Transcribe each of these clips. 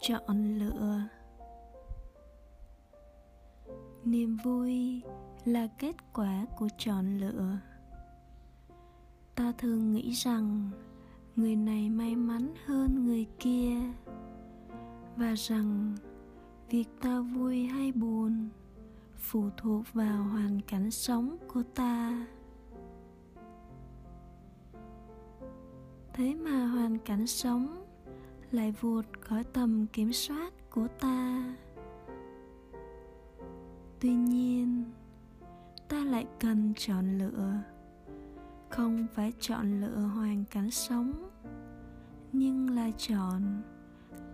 chọn lựa. Niềm vui là kết quả của chọn lựa. Ta thường nghĩ rằng người này may mắn hơn người kia và rằng việc ta vui hay buồn phụ thuộc vào hoàn cảnh sống của ta. Thế mà hoàn cảnh sống lại vụt khỏi tầm kiểm soát của ta. Tuy nhiên, ta lại cần chọn lựa. Không phải chọn lựa hoàn cảnh sống, nhưng là chọn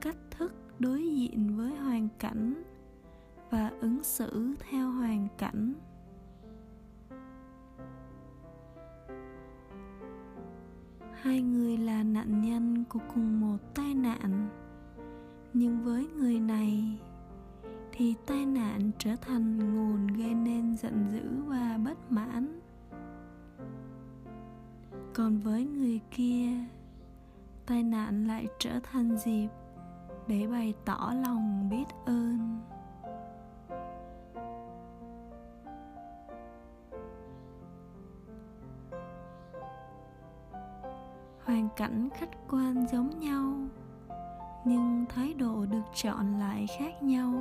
cách thức đối diện với hoàn cảnh và ứng xử theo hoàn cảnh. Hai người là nạn nhân của cùng một tai nạn. Nhưng với người này, thì tai nạn trở thành nguồn gây nên giận dữ và bất mãn. Còn với người kia, tai nạn lại trở thành dịp để bày tỏ lòng biết ơn. Hoàn cảnh khách quan giống nhau, nhưng thái độ được chọn lại khác nhau.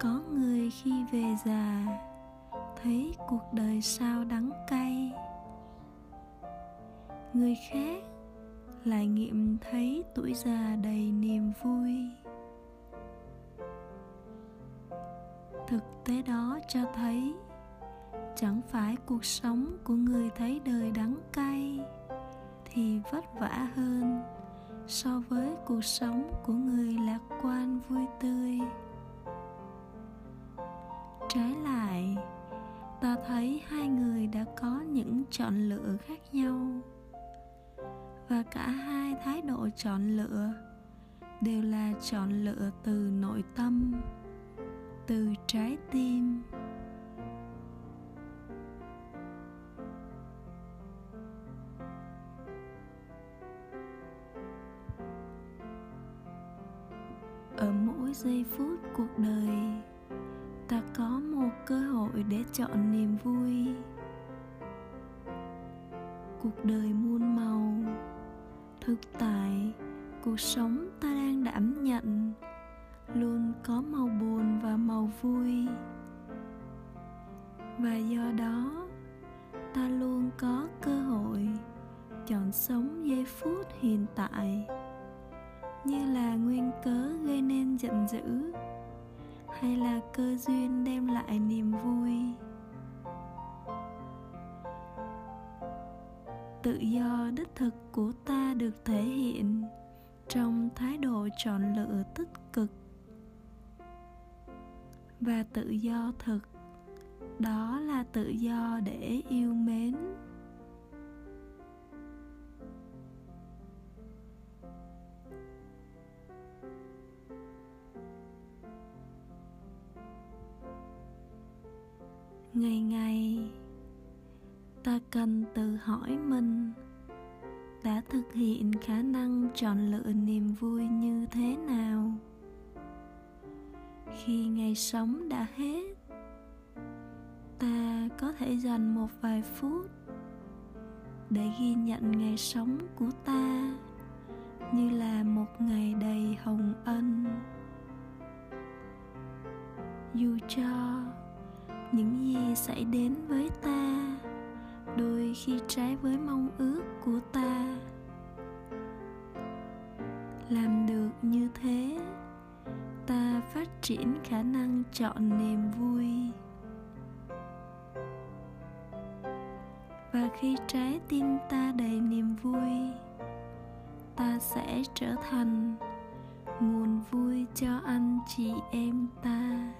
Có người khi về già, thấy cuộc đời sao đắng cay. Người khác lại nghiệm thấy tuổi già đầy niềm vui. Thực tế đó cho thấy chẳng phải cuộc sống của người thấy đời đắng cay thì vất vả hơn so với cuộc sống của người lạc quan vui tươi. Trái lại, ta thấy hai người đã có những chọn lựa khác nhau và cả hai thái độ chọn lựa đều là chọn lựa từ nội tâm, từ trái tim. Mỗi giây phút cuộc đời. Ta có một cơ hội để chọn niềm vui. Cuộc đời muôn màu, thực tại, cuộc sống ta đang đảm nhận. Luôn có màu buồn và màu vui. Và do đó, ta luôn có cơ hội chọn sống giây phút hiện tại như là nguyên cớ gây nên giận dữ, hay là cơ duyên đem lại niềm vui? Tự do đích thực của ta được thể hiện trong thái độ chọn lựa tích cực và tự do thực. Đó là tự do để yêu mến. Ngày ngày, ta cần tự hỏi mình, đã thực hiện khả năng chọn lựa niềm vui như thế nào? Khi ngày sống đã hết, ta có thể dành một vài phút để ghi nhận ngày sống của ta như là một ngày đầy hồng ân. Dù cho những gì xảy đến với ta, đôi khi trái với mong ước của ta. Làm được như thế, ta phát triển khả năng chọn niềm vui. Và khi trái tim ta đầy niềm vui, ta sẽ trở thành nguồn vui cho anh chị em ta.